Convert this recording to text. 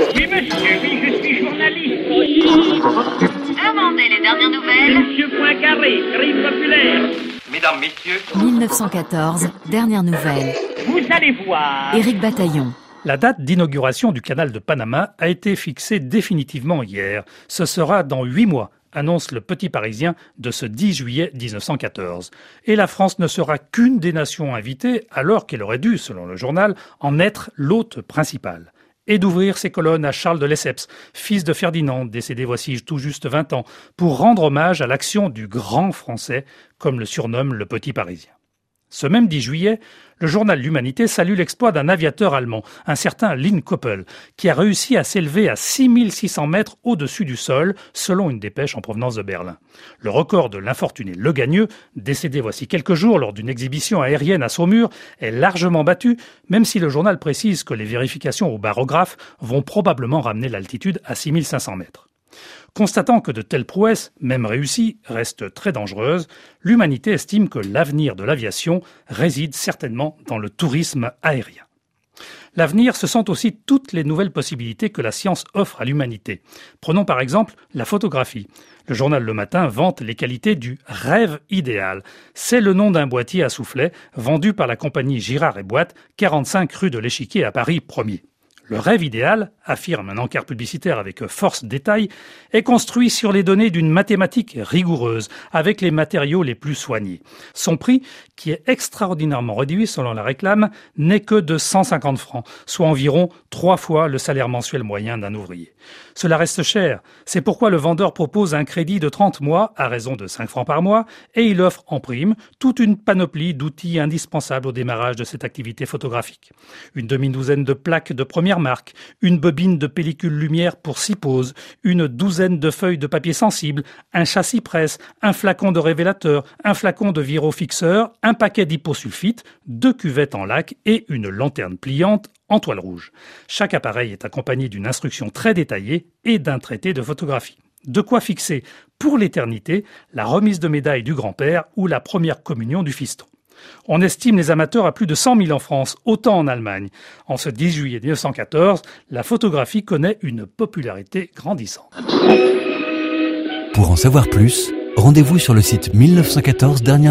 Oui, monsieur, oui, je suis journaliste. Demandez les dernières nouvelles. Monsieur Poincaré, crime populaire. Mesdames, Messieurs, 1914, dernière nouvelle. Vous allez voir. Éric Bataillon. La date d'inauguration du canal de Panama a été fixée définitivement hier. Ce sera dans huit mois, annonce le Petit Parisien de ce 10 juillet 1914. Et la France ne sera qu'une des nations invitées, alors qu'elle aurait dû, selon le journal, en être l'hôte principal et d'ouvrir ses colonnes à Charles de Lesseps, fils de Ferdinand, décédé voici tout juste 20 ans, pour rendre hommage à l'action du grand français, comme le surnomme le Petit Parisien. Ce même 10 juillet, le journal L'Humanité salue l'exploit d'un aviateur allemand, un certain Lynn Koppel, qui a réussi à s'élever à 6600 mètres au-dessus du sol, selon une dépêche en provenance de Berlin. Le record de l'infortuné Le Gagneux, décédé voici quelques jours lors d'une exhibition aérienne à Saumur, est largement battu, même si le journal précise que les vérifications au barographe vont probablement ramener l'altitude à 6500 mètres. Constatant que de telles prouesses, même réussies, restent très dangereuses, l'humanité estime que l'avenir de l'aviation réside certainement dans le tourisme aérien. L'avenir, ce sont aussi toutes les nouvelles possibilités que la science offre à l'humanité. Prenons par exemple la photographie. Le journal Le Matin vante les qualités du rêve idéal. C'est le nom d'un boîtier à soufflet vendu par la compagnie Girard et Boîte, 45 rue de l'Échiquier à Paris 1er. Le rêve idéal, affirme un encart publicitaire avec force détail, est construit sur les données d'une mathématique rigoureuse, avec les matériaux les plus soignés. Son prix, qui est extraordinairement réduit selon la réclame, n'est que de 150 francs, soit environ trois fois le salaire mensuel moyen d'un ouvrier. Cela reste cher, c'est pourquoi le vendeur propose un crédit de 30 mois à raison de 5 francs par mois, et il offre en prime toute une panoplie d'outils indispensables au démarrage de cette activité photographique. Une demi-douzaine de plaques de première une bobine de pellicule lumière pour six poses, une douzaine de feuilles de papier sensible, un châssis presse, un flacon de révélateur, un flacon de virofixeur, un paquet d'hyposulfite, deux cuvettes en lac et une lanterne pliante en toile rouge. Chaque appareil est accompagné d'une instruction très détaillée et d'un traité de photographie. De quoi fixer pour l'éternité la remise de médaille du grand-père ou la première communion du fiston. On estime les amateurs à plus de 100 000 en France, autant en Allemagne. En ce 10 juillet 1914, la photographie connaît une popularité grandissante. Pour en savoir plus, rendez-vous sur le site 1914 dernières.